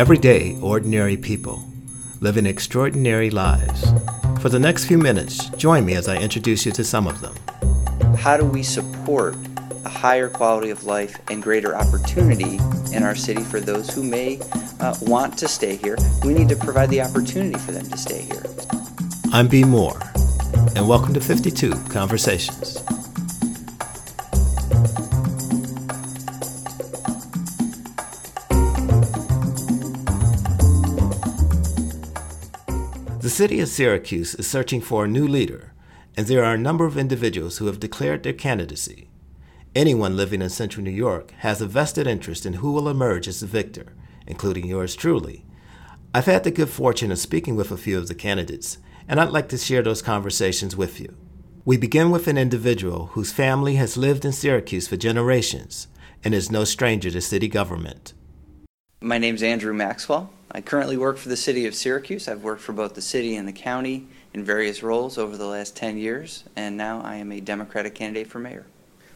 Everyday, ordinary people living extraordinary lives. For the next few minutes, join me as I introduce you to some of them. How do we support a higher quality of life and greater opportunity in our city for those who may uh, want to stay here? We need to provide the opportunity for them to stay here. I'm B. Moore, and welcome to 52 Conversations. City of Syracuse is searching for a new leader, and there are a number of individuals who have declared their candidacy. Anyone living in central New York has a vested interest in who will emerge as the victor, including yours truly. I've had the good fortune of speaking with a few of the candidates, and I'd like to share those conversations with you. We begin with an individual whose family has lived in Syracuse for generations and is no stranger to city government. My name's Andrew Maxwell. I currently work for the city of Syracuse. I've worked for both the city and the county in various roles over the last 10 years, and now I am a Democratic candidate for mayor.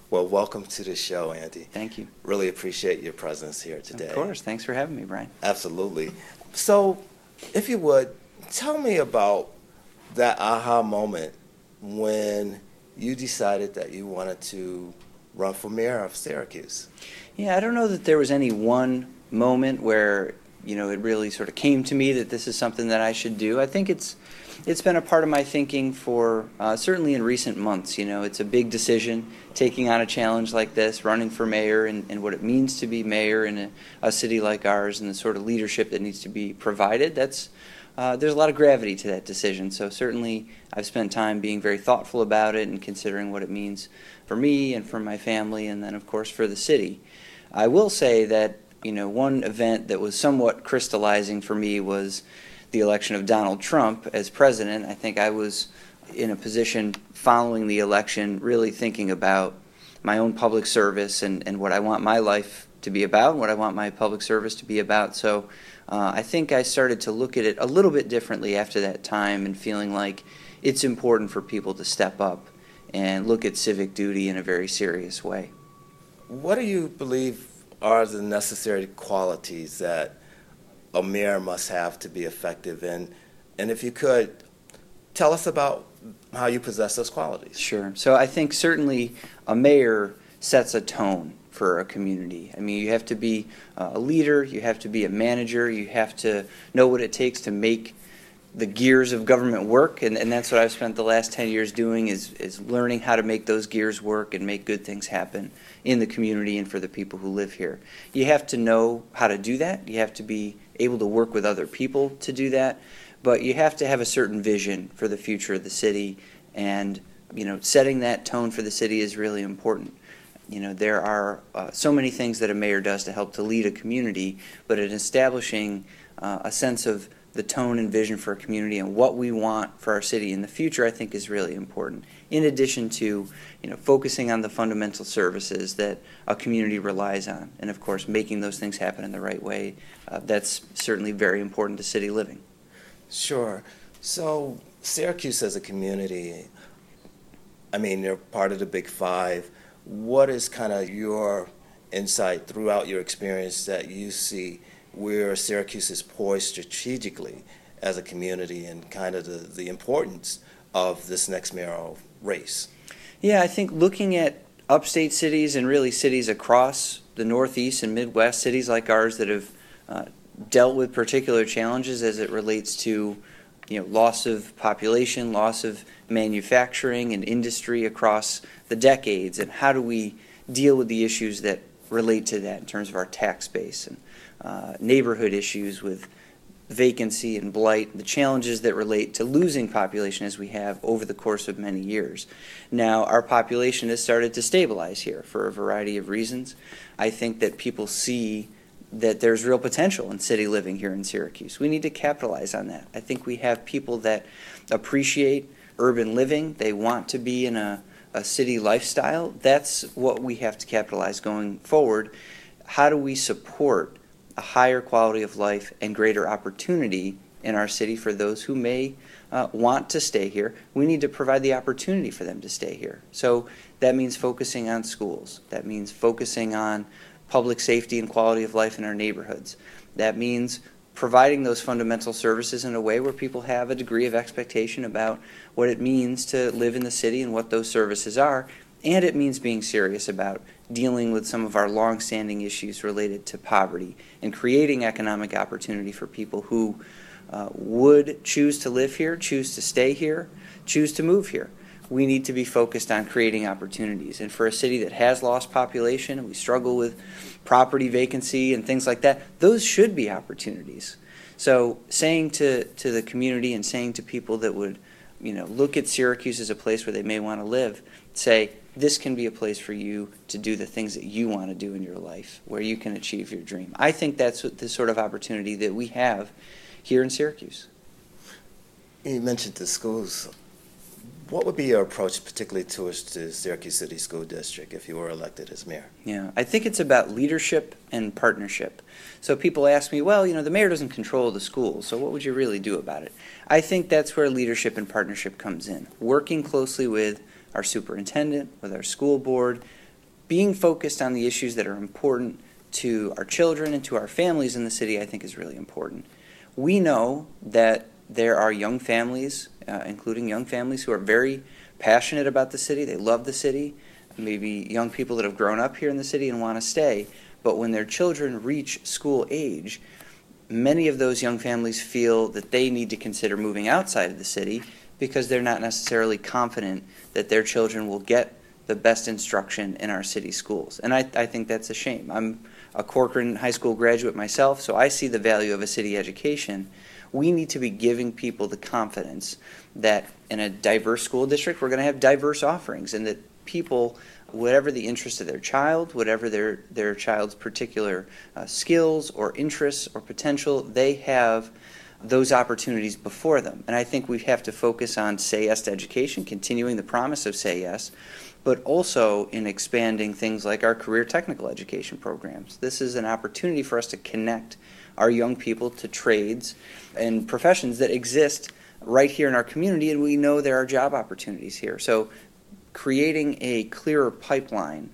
Well, welcome to the show, Andy. Thank you. Really appreciate your presence here today. Of course. Thanks for having me, Brian. Absolutely. So, if you would, tell me about that aha moment when you decided that you wanted to run for mayor of Syracuse. Yeah, I don't know that there was any one moment where you know, it really sort of came to me that this is something that I should do. I think it's it's been a part of my thinking for uh, certainly in recent months. You know, it's a big decision taking on a challenge like this, running for mayor, and, and what it means to be mayor in a, a, city like ours, and the sort of leadership that needs to be provided. That's uh, there's a lot of gravity to that decision. So certainly, I've spent time being very thoughtful about it and considering what it means for me and for my family, and then of course for the city. I will say that you know, one event that was somewhat crystallizing for me was the election of Donald Trump as president. I think I was in a position following the election really thinking about my own public service and, and what I want my life to be about and what I want my public service to be about. So uh, I think I started to look at it a little bit differently after that time and feeling like it's important for people to step up and look at civic duty in a very serious way. What do you believe are the necessary qualities that a mayor must have to be effective in? And if you could, tell us about how you possess those qualities. Sure. So I think certainly a mayor sets a tone for a community. I mean, you have to be uh, a leader, you have to be a manager, you have to know what it takes to make the gears of government work, and, and that's what I've spent the last 10 years doing is, is learning how to make those gears work and make good things happen in the community and for the people who live here. You have to know how to do that. You have to be able to work with other people to do that, but you have to have a certain vision for the future of the city, and you know, setting that tone for the city is really important. You know, there are uh, so many things that a mayor does to help to lead a community, but in establishing uh, a sense of the tone and vision for a community and what we want for our city in the future, I think is really important. In addition to, you know, focusing on the fundamental services that a community relies on, and of course, making those things happen in the right way. Uh, that's certainly very important to city living. Sure. So Syracuse as a community, I mean, they're part of the Big Five. What is kind of your insight throughout your experience that you see? Where Syracuse is poised strategically as a community and kind of the, the importance of this next mayoral race. Yeah, I think looking at upstate cities and really cities across the Northeast and Midwest, cities like ours that have uh, dealt with particular challenges as it relates to you know, loss of population, loss of manufacturing and industry across the decades, and how do we deal with the issues that relate to that in terms of our tax base and uh, neighborhood issues with vacancy and blight, the challenges that relate to losing population as we have over the course of many years. Now, our population has started to stabilize here for a variety of reasons. I think that people see that there's real potential in city living here in Syracuse. We need to capitalize on that. I think we have people that appreciate urban living, they want to be in a, a city lifestyle. That's what we have to capitalize going forward. How do we support? A higher quality of life and greater opportunity in our city for those who may uh, want to stay here. We need to provide the opportunity for them to stay here. So that means focusing on schools. That means focusing on public safety and quality of life in our neighborhoods. That means providing those fundamental services in a way where people have a degree of expectation about what it means to live in the city and what those services are. And it means being serious about dealing with some of our longstanding issues related to poverty and creating economic opportunity for people who uh, would choose to live here, choose to stay here, choose to move here. We need to be focused on creating opportunities. And for a city that has lost population and we struggle with property vacancy and things like that, those should be opportunities. So saying to, to the community and saying to people that would, you know, look at Syracuse as a place where they may want to live, say, this can be a place for you to do the things that you want to do in your life, where you can achieve your dream. I think that's what the sort of opportunity that we have here in Syracuse. You mentioned the schools. What would be your approach, particularly towards the Syracuse City School District, if you were elected as mayor? Yeah, I think it's about leadership and partnership. So people ask me, well, you know, the mayor doesn't control the schools, so what would you really do about it? I think that's where leadership and partnership comes in. Working closely with our superintendent, with our school board, being focused on the issues that are important to our children and to our families in the city, I think is really important. We know that there are young families, uh, including young families, who are very passionate about the city. They love the city. Maybe young people that have grown up here in the city and want to stay. But when their children reach school age, many of those young families feel that they need to consider moving outside of the city because they're not necessarily confident that their children will get the best instruction in our city schools. And I, I think that's a shame. I'm a Corcoran High School graduate myself, so I see the value of a city education. We need to be giving people the confidence that in a diverse school district, we're going to have diverse offerings and that people whatever the interest of their child, whatever their, their child's particular uh, skills or interests or potential, they have those opportunities before them. And I think we have to focus on Say Yes to Education, continuing the promise of Say Yes, but also in expanding things like our career technical education programs. This is an opportunity for us to connect our young people to trades and professions that exist right here in our community, and we know there are job opportunities here. So creating a clearer pipeline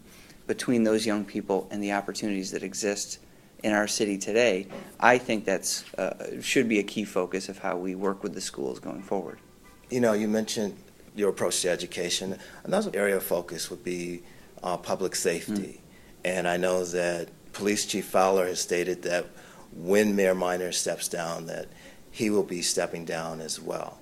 between those young people and the opportunities that exist in our city today, I think that's uh, should be a key focus of how we work with the schools going forward. You know, you mentioned your approach to education. Another area of focus would be uh, public safety. Mm. And I know that Police Chief Fowler has stated that when Mayor Miner steps down, that he will be stepping down as well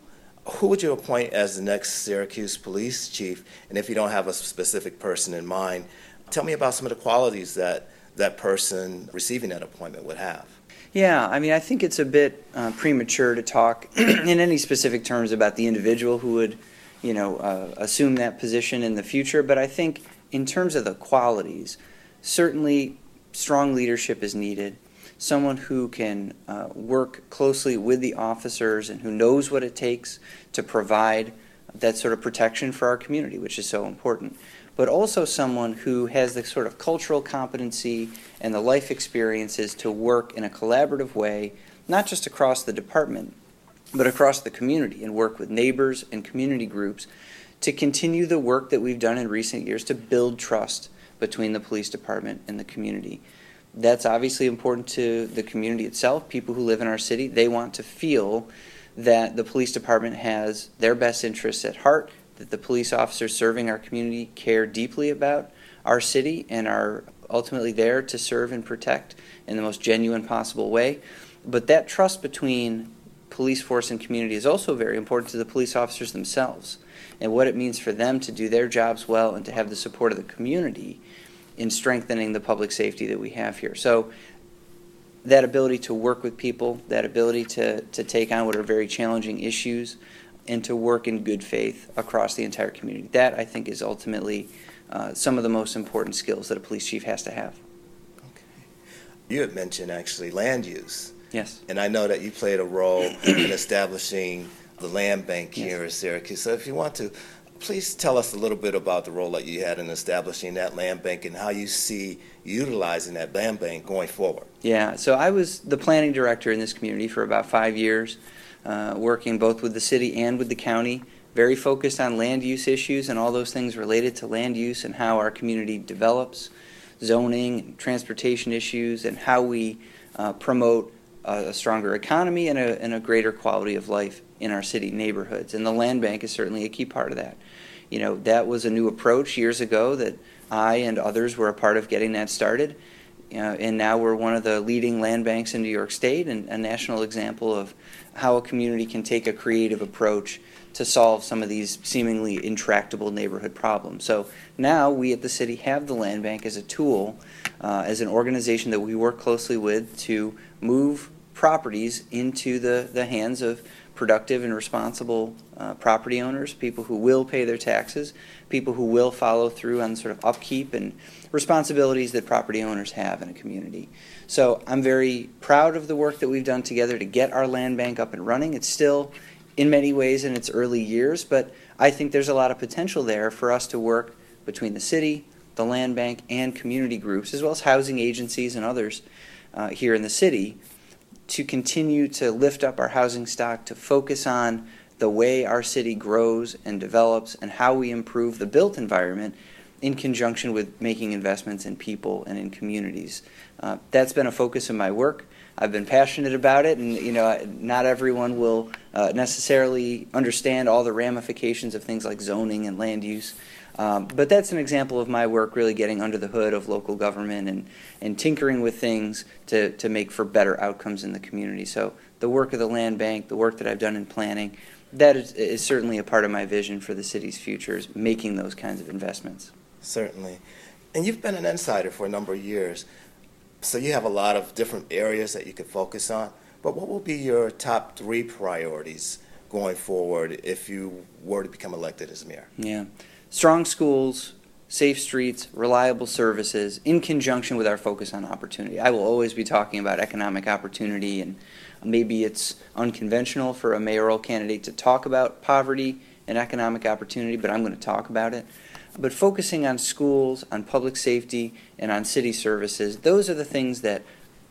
who would you appoint as the next Syracuse police chief? And if you don't have a specific person in mind, tell me about some of the qualities that that person receiving that appointment would have. Yeah, I mean, I think it's a bit uh, premature to talk in any specific terms about the individual who would, you know, uh, assume that position in the future. But I think in terms of the qualities, certainly strong leadership is needed someone who can uh, work closely with the officers and who knows what it takes to provide that sort of protection for our community, which is so important. But also someone who has the sort of cultural competency and the life experiences to work in a collaborative way, not just across the department, but across the community and work with neighbors and community groups to continue the work that we've done in recent years to build trust between the police department and the community that's obviously important to the community itself. People who live in our city, they want to feel that the police department has their best interests at heart, that the police officers serving our community care deeply about our city and are ultimately there to serve and protect in the most genuine possible way. But that trust between police force and community is also very important to the police officers themselves and what it means for them to do their jobs well and to have the support of the community in strengthening the public safety that we have here. So that ability to work with people, that ability to, to take on what are very challenging issues, and to work in good faith across the entire community. That, I think, is ultimately uh, some of the most important skills that a police chief has to have. Okay. You had mentioned actually land use. Yes. And I know that you played a role in establishing the land bank here yes. in Syracuse. So if you want to Please tell us a little bit about the role that you had in establishing that land bank and how you see utilizing that land bank going forward. Yeah, so I was the planning director in this community for about five years, uh, working both with the city and with the county, very focused on land use issues and all those things related to land use and how our community develops, zoning, transportation issues, and how we uh, promote a stronger economy and a, and a greater quality of life in our city neighborhoods. And the land bank is certainly a key part of that. You know, that was a new approach years ago that I and others were a part of getting that started. Uh, and now we're one of the leading land banks in New York State and a national example of how a community can take a creative approach to solve some of these seemingly intractable neighborhood problems. So now we at the city have the land bank as a tool, uh, as an organization that we work closely with to move properties into the, the hands of productive and responsible uh, property owners, people who will pay their taxes, people who will follow through on sort of upkeep and responsibilities that property owners have in a community. So I'm very proud of the work that we've done together to get our land bank up and running. It's still, in many ways, in its early years, but I think there's a lot of potential there for us to work between the city, the land bank, and community groups, as well as housing agencies and others uh, here in the city to continue to lift up our housing stock, to focus on the way our city grows and develops and how we improve the built environment in conjunction with making investments in people and in communities. Uh, that's been a focus of my work. I've been passionate about it, and you know, not everyone will uh, necessarily understand all the ramifications of things like zoning and land use. Um, but that's an example of my work really getting under the hood of local government and, and tinkering with things to, to make for better outcomes in the community. So the work of the land bank, the work that I've done in planning, that is, is certainly a part of my vision for the city's future is making those kinds of investments. Certainly. And you've been an insider for a number of years, so you have a lot of different areas that you could focus on. But what will be your top three priorities going forward if you were to become elected as mayor? Yeah strong schools, safe streets, reliable services, in conjunction with our focus on opportunity. I will always be talking about economic opportunity, and maybe it's unconventional for a mayoral candidate to talk about poverty and economic opportunity, but I'm going to talk about it. But focusing on schools, on public safety, and on city services, those are the things that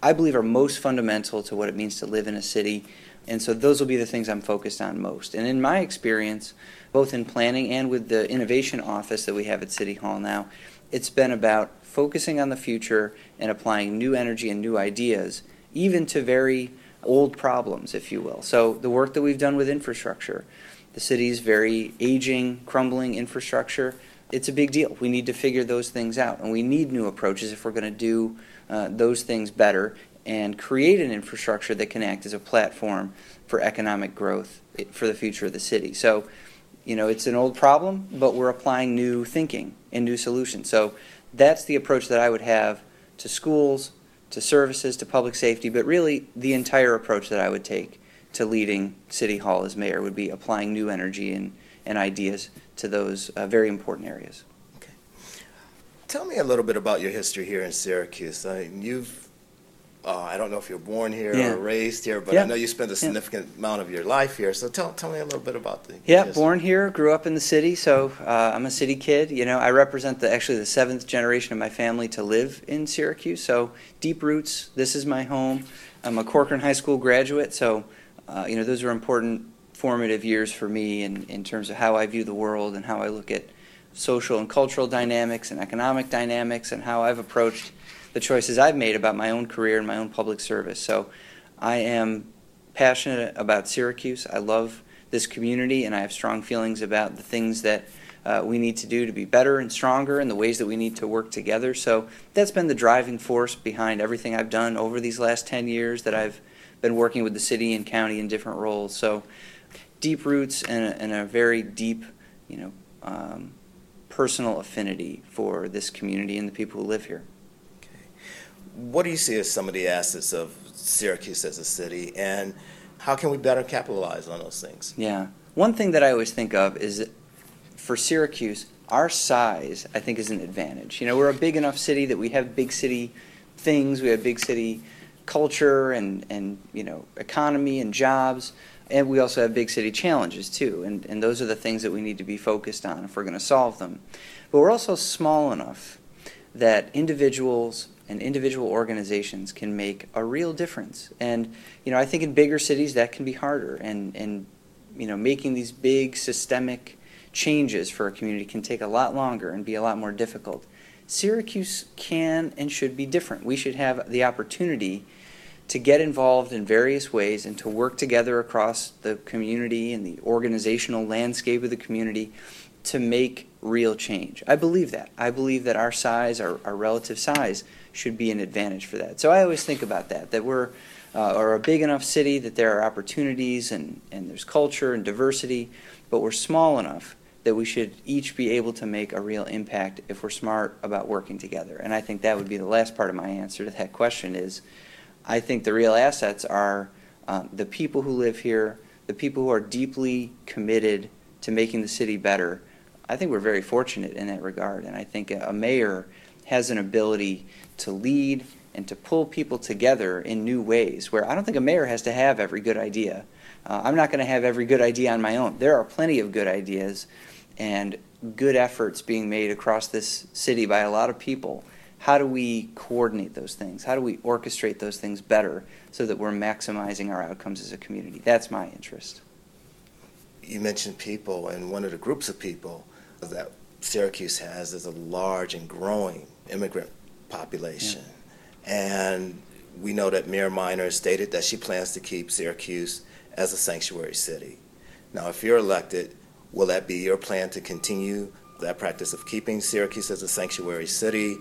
I believe are most fundamental to what it means to live in a city. And so those will be the things I'm focused on most. And in my experience, both in planning and with the innovation office that we have at City Hall now, it's been about focusing on the future and applying new energy and new ideas, even to very old problems, if you will. So, the work that we've done with infrastructure, the city's very aging, crumbling infrastructure, it's a big deal. We need to figure those things out, and we need new approaches if we're going to do uh, those things better and create an infrastructure that can act as a platform for economic growth for the future of the city. So, you know, it's an old problem, but we're applying new thinking and new solutions. So that's the approach that I would have to schools, to services, to public safety, but really the entire approach that I would take to leading City Hall as mayor would be applying new energy and, and ideas to those uh, very important areas. Okay. Tell me a little bit about your history here in Syracuse. I you've uh, I don't know if you're born here Yeah. or raised here, but Yeah. I know you spent a significant amount of your life here. So tell, tell me a little bit about the. Yeah, history. born here, grew up in the city, so uh, I'm a city kid. You know, I represent the actually the seventh generation of my family to live in Syracuse. So deep roots. This is my home. I'm a Corcoran High School graduate, so uh, you know those are important formative years for me in, in terms of how I view the world and how I look at social and cultural dynamics and economic dynamics and how I've approached the choices I've made about my own career and my own public service. So I am passionate about Syracuse. I love this community, and I have strong feelings about the things that uh, we need to do to be better and stronger and the ways that we need to work together. So that's been the driving force behind everything I've done over these last 10 years that I've been working with the city and county in different roles. So deep roots and a, and a very deep, you know, um, personal affinity for this community and the people who live here. What do you see as some of the assets of Syracuse as a city, and how can we better capitalize on those things? Yeah. One thing that I always think of is for Syracuse, our size, I think, is an advantage. You know, we're a big enough city that we have big city things, we have big city culture and, and you know, economy and jobs, and we also have big city challenges too. And, and those are the things that we need to be focused on if we're going to solve them. But we're also small enough that individuals and individual organizations can make a real difference. And you know, I think in bigger cities that can be harder, and and you know, making these big systemic changes for a community can take a lot longer and be a lot more difficult. Syracuse can and should be different. We should have the opportunity to get involved in various ways and to work together across the community and the organizational landscape of the community to make real change. I believe that. I believe that our size, our, our relative size, should be an advantage for that. So I always think about that, that we're uh, are a big enough city that there are opportunities and, and there's culture and diversity, but we're small enough that we should each be able to make a real impact if we're smart about working together. And I think that would be the last part of my answer to that question is I think the real assets are uh, the people who live here, the people who are deeply committed to making the city better. I think we're very fortunate in that regard. And I think a, a mayor has an ability to lead and to pull people together in new ways where I don't think a mayor has to have every good idea. Uh, I'm not going to have every good idea on my own. There are plenty of good ideas and good efforts being made across this city by a lot of people. How do we coordinate those things? How do we orchestrate those things better so that we're maximizing our outcomes as a community? That's my interest. You mentioned people, and one of the groups of people that Syracuse has is a large and growing immigrant population. Yeah. And we know that Mayor Miner stated that she plans to keep Syracuse as a sanctuary city. Now, if you're elected, will that be your plan to continue that practice of keeping Syracuse as a sanctuary city?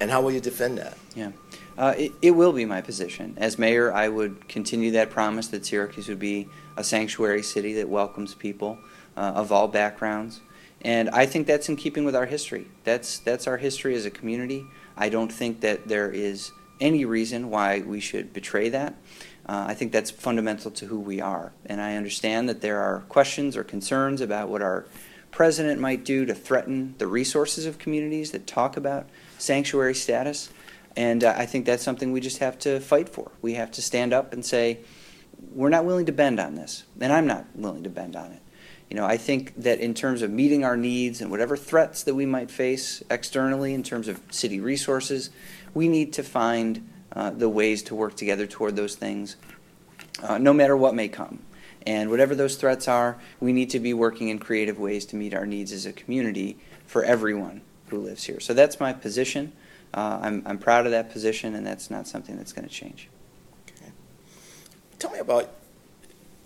And how will you defend that? Yeah, uh, it, it will be my position. As mayor, I would continue that promise that Syracuse would be a sanctuary city that welcomes people uh, of all backgrounds. And I think that's in keeping with our history. That's, that's our history as a community. I don't think that there is any reason why we should betray that. Uh, I think that's fundamental to who we are. And I understand that there are questions or concerns about what our president might do to threaten the resources of communities that talk about sanctuary status. And uh, I think that's something we just have to fight for. We have to stand up and say, we're not willing to bend on this. And I'm not willing to bend on it. You know, I think that in terms of meeting our needs and whatever threats that we might face externally in terms of city resources, we need to find uh, the ways to work together toward those things, uh, no matter what may come. And whatever those threats are, we need to be working in creative ways to meet our needs as a community for everyone who lives here. So that's my position. Uh, I'm, I'm proud of that position, and that's not something that's going to change. Okay. Tell me about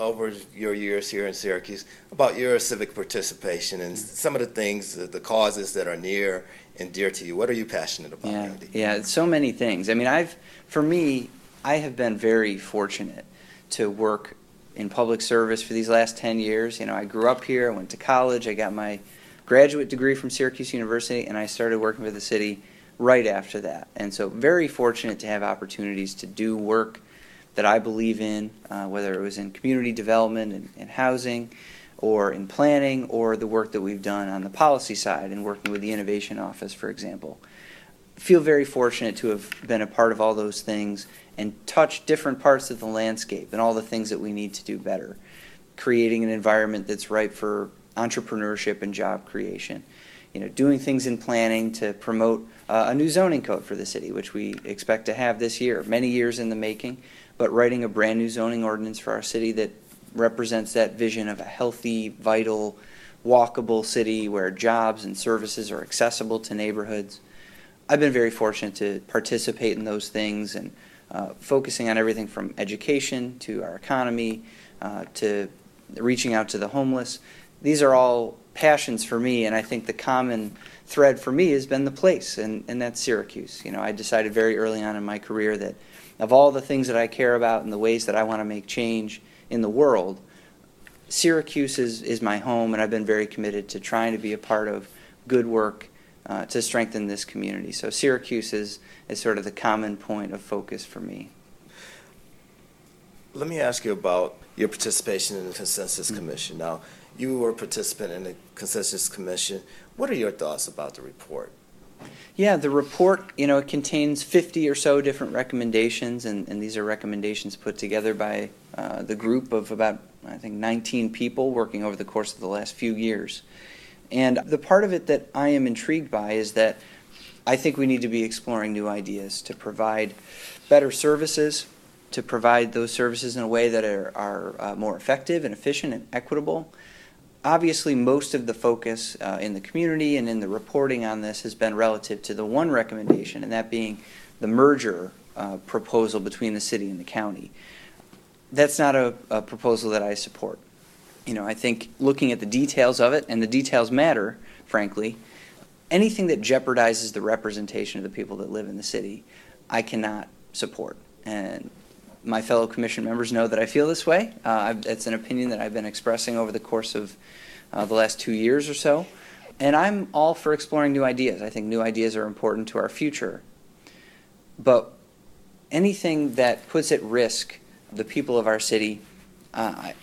over your years here in Syracuse about your civic participation and some of the things, the causes that are near and dear to you. What are you passionate about, yeah, Randy? Yeah, so many things. I mean, I've, for me, I have been very fortunate to work in public service for these last 10 years. You know, I grew up here, I went to college, I got my graduate degree from Syracuse University, and I started working for the city right after that. And so, very fortunate to have opportunities to do work that I believe in, uh, whether it was in community development and, and housing or in planning or the work that we've done on the policy side and working with the Innovation Office, for example. Feel very fortunate to have been a part of all those things and touch different parts of the landscape and all the things that we need to do better. Creating an environment that's right for entrepreneurship and job creation. You know, doing things in planning to promote uh, a new zoning code for the city, which we expect to have this year, many years in the making, but writing a brand new zoning ordinance for our city that represents that vision of a healthy, vital, walkable city where jobs and services are accessible to neighborhoods. I've been very fortunate to participate in those things and uh, focusing on everything from education to our economy uh, to reaching out to the homeless. These are all passions for me, and I think the common thread for me has been the place, and, and that's Syracuse. You know, I decided very early on in my career that of all the things that I care about and the ways that I want to make change in the world, Syracuse is, is my home, and I've been very committed to trying to be a part of good work uh, to strengthen this community. So Syracuse is, is sort of the common point of focus for me. Let me ask you about your participation in the Consensus mm-hmm. Commission. Now, you were a participant in the Consensus Commission. What are your thoughts about the report? Yeah, the report, you know, it contains 50 or so different recommendations, and, and these are recommendations put together by uh, the group of about, I think, 19 people working over the course of the last few years. And the part of it that I am intrigued by is that I think we need to be exploring new ideas to provide better services, to provide those services in a way that are, are uh, more effective and efficient and equitable obviously, most of the focus uh, in the community and in the reporting on this has been relative to the one recommendation, and that being the merger uh, proposal between the city and the county. That's not a, a proposal that I support. You know, I think looking at the details of it, and the details matter, frankly, anything that jeopardizes the representation of the people that live in the city, I cannot support. And my fellow commission members know that I feel this way. Uh, I've- it's an opinion that I've been expressing over the course of uh, the last two years or so. And I'm all for exploring new ideas. I think new ideas are important to our future. But anything that puts at risk the people of our city, uh, I,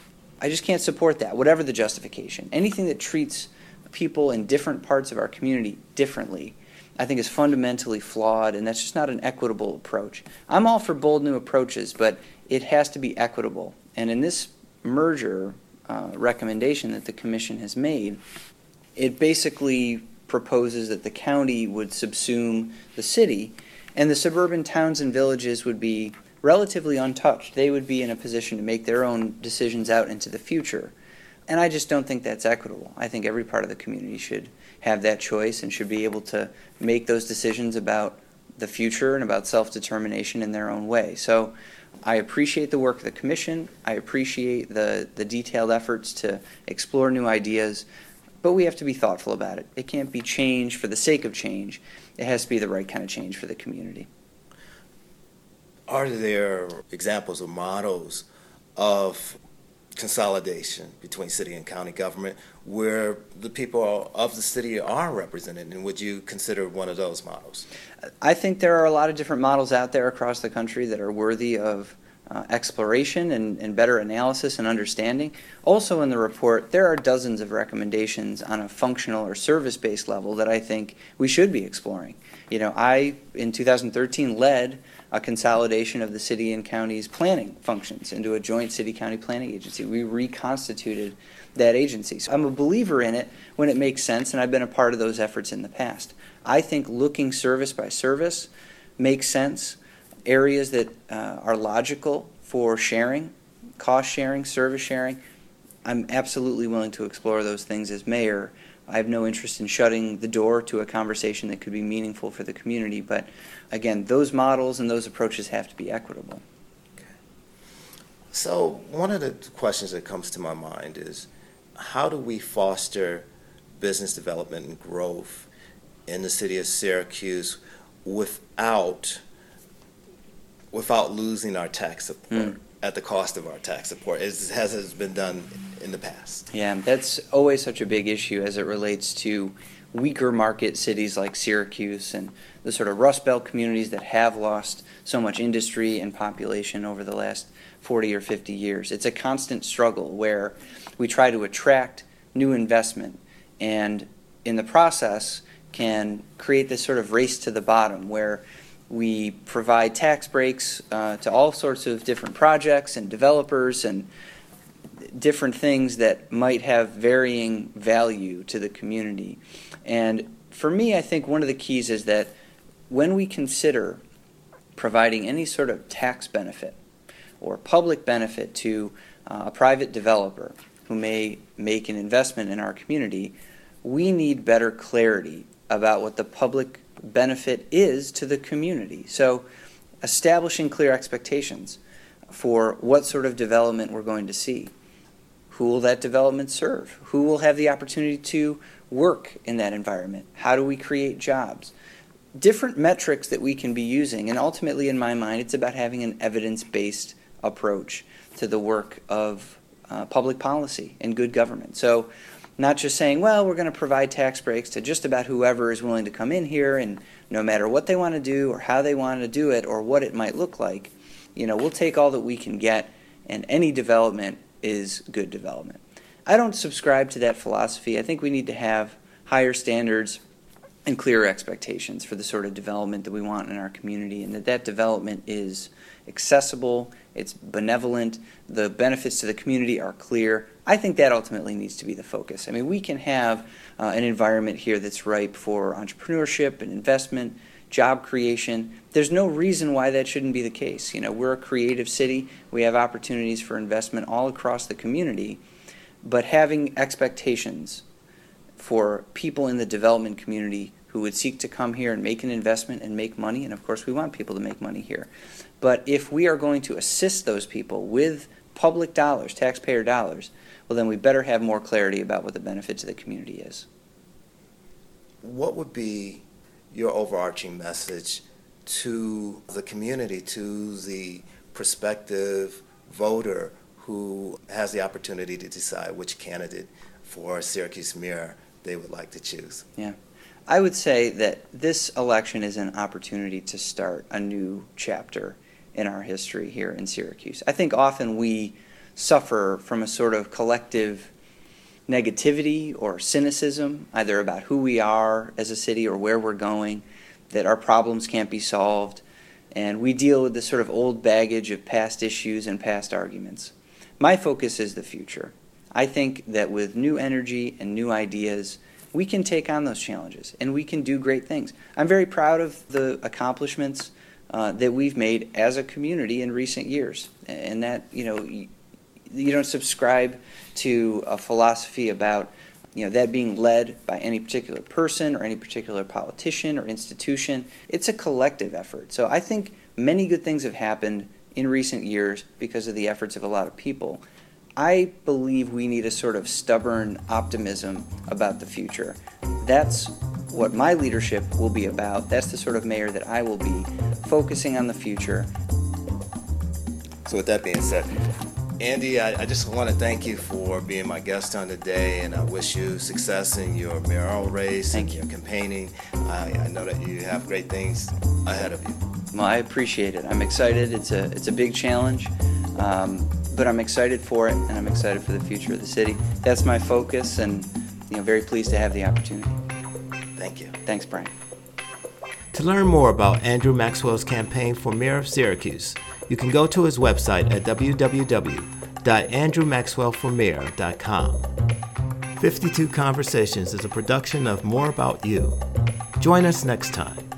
I just can't support that, whatever the justification. Anything that treats people in different parts of our community differently, I think is fundamentally flawed, and that's just not an equitable approach. I'm all for bold new approaches, but it has to be equitable. And in this merger uh, recommendation that the commission has made, it basically proposes that the county would subsume the city, and the suburban towns and villages would be relatively untouched. They would be in a position to make their own decisions out into the future. And I just don't think that's equitable. I think every part of the community should have that choice and should be able to make those decisions about the future and about self determination in their own way. So I appreciate the work of the commission. I appreciate the, the detailed efforts to explore new ideas, but we have to be thoughtful about it. It can't be change for the sake of change, it has to be the right kind of change for the community. Are there examples or models of consolidation between city and county government where the people of the city are represented? And would you consider one of those models? I think there are a lot of different models out there across the country that are worthy of uh, exploration and, and better analysis and understanding. Also, in the report, there are dozens of recommendations on a functional or service based level that I think we should be exploring. You know, I, in 2013, led a consolidation of the city and county's planning functions into a joint city county planning agency. We reconstituted that agency. So I'm a believer in it when it makes sense, and I've been a part of those efforts in the past. I think looking service by service makes sense. Areas that uh, are logical for sharing, cost sharing, service sharing, I'm absolutely willing to explore those things as mayor. I have no interest in shutting the door to a conversation that could be meaningful for the community, but again, those models and those approaches have to be equitable. So, one of the questions that comes to my mind is how do we foster business development and growth in the city of Syracuse without without losing our tax support Mm. At the cost of our tax support, as has been done in the past? Yeah, that's always such a big issue as it relates to weaker market cities like Syracuse and the sort of Rust Belt communities that have lost so much industry and population over the last 40 or 50 years. It's a constant struggle where we try to attract new investment and in the process can create this sort of race to the bottom where we provide tax breaks uh, to all sorts of different projects and developers and different things that might have varying value to the community. And for me, I think one of the keys is that when we consider providing any sort of tax benefit or public benefit to uh, a private developer who may make an investment in our community, we need better clarity about what the public benefit is to the community. So, establishing clear expectations for what sort of development we're going to see. Who will that development serve? Who will have the opportunity to work in that environment? How do we create jobs? Different metrics that we can be using, and ultimately, in my mind, it's about having an evidence based approach to the work of uh, public policy and good government. So, not just saying, well, we're going to provide tax breaks to just about whoever is willing to come in here, and no matter what they want to do or how they want to do it or what it might look like, you know, we'll take all that we can get, and any development is good development. I don't subscribe to that philosophy. I think we need to have higher standards and clearer expectations for the sort of development that we want in our community, and that that development is accessible, it's benevolent, the benefits to the community are clear. I think that ultimately needs to be the focus. I mean, we can have uh, an environment here that's ripe for entrepreneurship and investment, job creation. There's no reason why that shouldn't be the case. You know, we're a creative city. We have opportunities for investment all across the community, but having expectations for people in the development community who would seek to come here and make an investment and make money. And of course, we want people to make money here. But if we are going to assist those people with public dollars, taxpayer dollars, well, then we better have more clarity about what the benefit to the community is. What would be your overarching message to the community, to the prospective voter who has the opportunity to decide which candidate for Syracuse Mayor they would like to choose? Yeah. I would say that this election is an opportunity to start a new chapter in our history here in Syracuse. I think often we suffer from a sort of collective negativity or cynicism, either about who we are as a city or where we're going, that our problems can't be solved, and we deal with this sort of old baggage of past issues and past arguments. My focus is the future. I think that with new energy and new ideas, we can take on those challenges and we can do great things. I'm very proud of the accomplishments uh, that we've made as a community in recent years, and that you know you, you don't subscribe to a philosophy about you know that being led by any particular person or any particular politician or institution. It's a collective effort. So I think many good things have happened in recent years because of the efforts of a lot of people. I believe we need a sort of stubborn optimism about the future. That's what my leadership will be about. That's the sort of mayor that I will be, focusing on the future. So, with that being said, Andy, I, I, just want to thank you for being my guest on today, and I wish you success in your mayoral race thank and you. your campaigning. I, I know that you have great things ahead of you. Well, I appreciate it. I'm excited. It's a it's a big challenge. Um, but I'm excited for it, and I'm excited for the future of the city. That's my focus, and you know, very pleased to have the opportunity. Thank you. Thanks, Brian. To learn more about Andrew Maxwell's campaign for mayor of Syracuse, you can go to his website at www.andrewmaxwellformayor.com. 52 Conversations is a production of More About You. Join us next time.